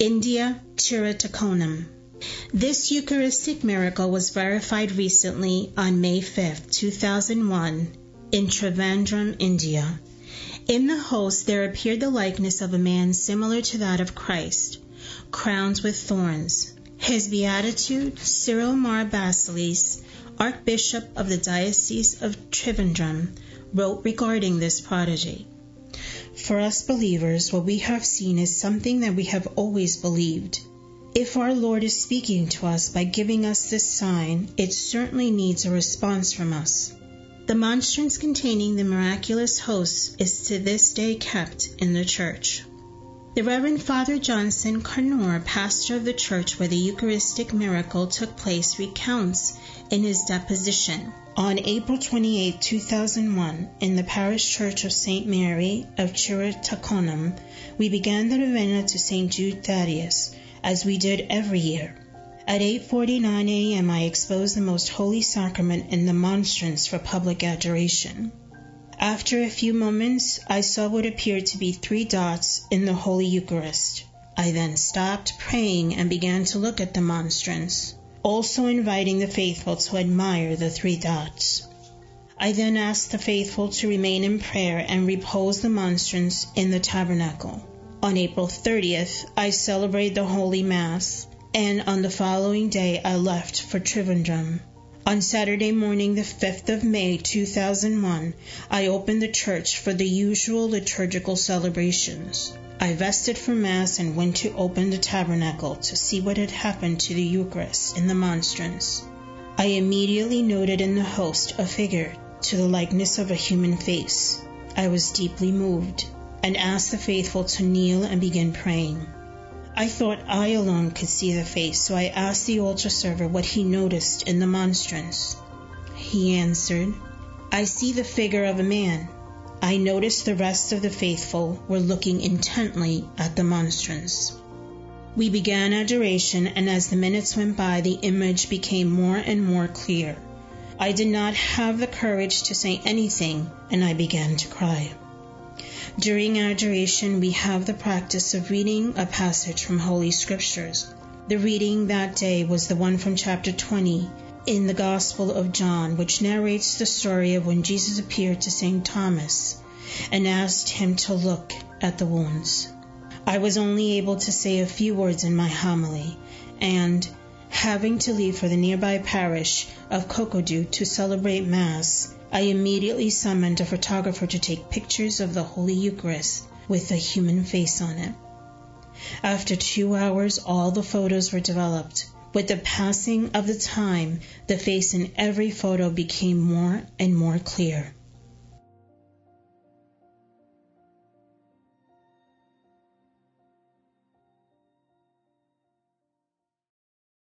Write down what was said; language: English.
India Chirattakonam. This Eucharistic miracle was verified recently on May 5, 2001, in Trivandrum, India. In the host there appeared the likeness of a man similar to that of Christ, crowned with thorns. His Beatitude, Cyril Mar Baselice, Archbishop of the Diocese of Trivandrum, wrote regarding this prodigy. For us believers, what we have seen is something that we have always believed. If our Lord is speaking to us by giving us this sign, it certainly needs a response from us. The monstrance containing the miraculous host is to this day kept in the church. The Reverend Father Johnson Karoor, pastor of the church where the Eucharistic miracle took place, recounts in his deposition on April 28, 2001, in the parish church of St. Mary of Chirattakonam, we began the novena to St. Jude Thaddeus, as we did every year. At 8:49 a.m. I exposed the most holy sacrament in the monstrance for public adoration. After a few moments, I saw what appeared to be three dots in the Holy Eucharist. I then stopped praying and began to look at the monstrance, also inviting the faithful to admire the three dots. I then asked the faithful to remain in prayer and repose the monstrance in the tabernacle. On April 30th, I celebrated the Holy Mass and on the following day I left for Trivandrum. On Saturday morning, the 5th of May 2001, I opened the church for the usual liturgical celebrations. I vested for Mass and went to open the tabernacle to see what had happened to the Eucharist in the monstrance. I immediately noted in the host a figure to the likeness of a human face. I was deeply moved and asked the faithful to kneel and begin praying. I thought I alone could see the face, so I asked the altar server what he noticed in the monstrance. He answered, I see the figure of a man. I noticed the rest of the faithful were looking intently at the monstrance. We began adoration, and as the minutes went by, the image became more and more clear. I did not have the courage to say anything, and I began to cry. During adoration, we have the practice of reading a passage from Holy Scriptures. The reading that day was the one from chapter 20 in the Gospel of John, which narrates the story of when Jesus appeared to St. Thomas and asked him to look at the wounds. I was only able to say a few words in my homily, and, having to leave for the nearby parish of Kokkodu to celebrate Mass, I immediately summoned a photographer to take pictures of the Holy Eucharist with a human face on it. After two hours, all the photos were developed. With the passing of the time, the face in every photo became more and more clear.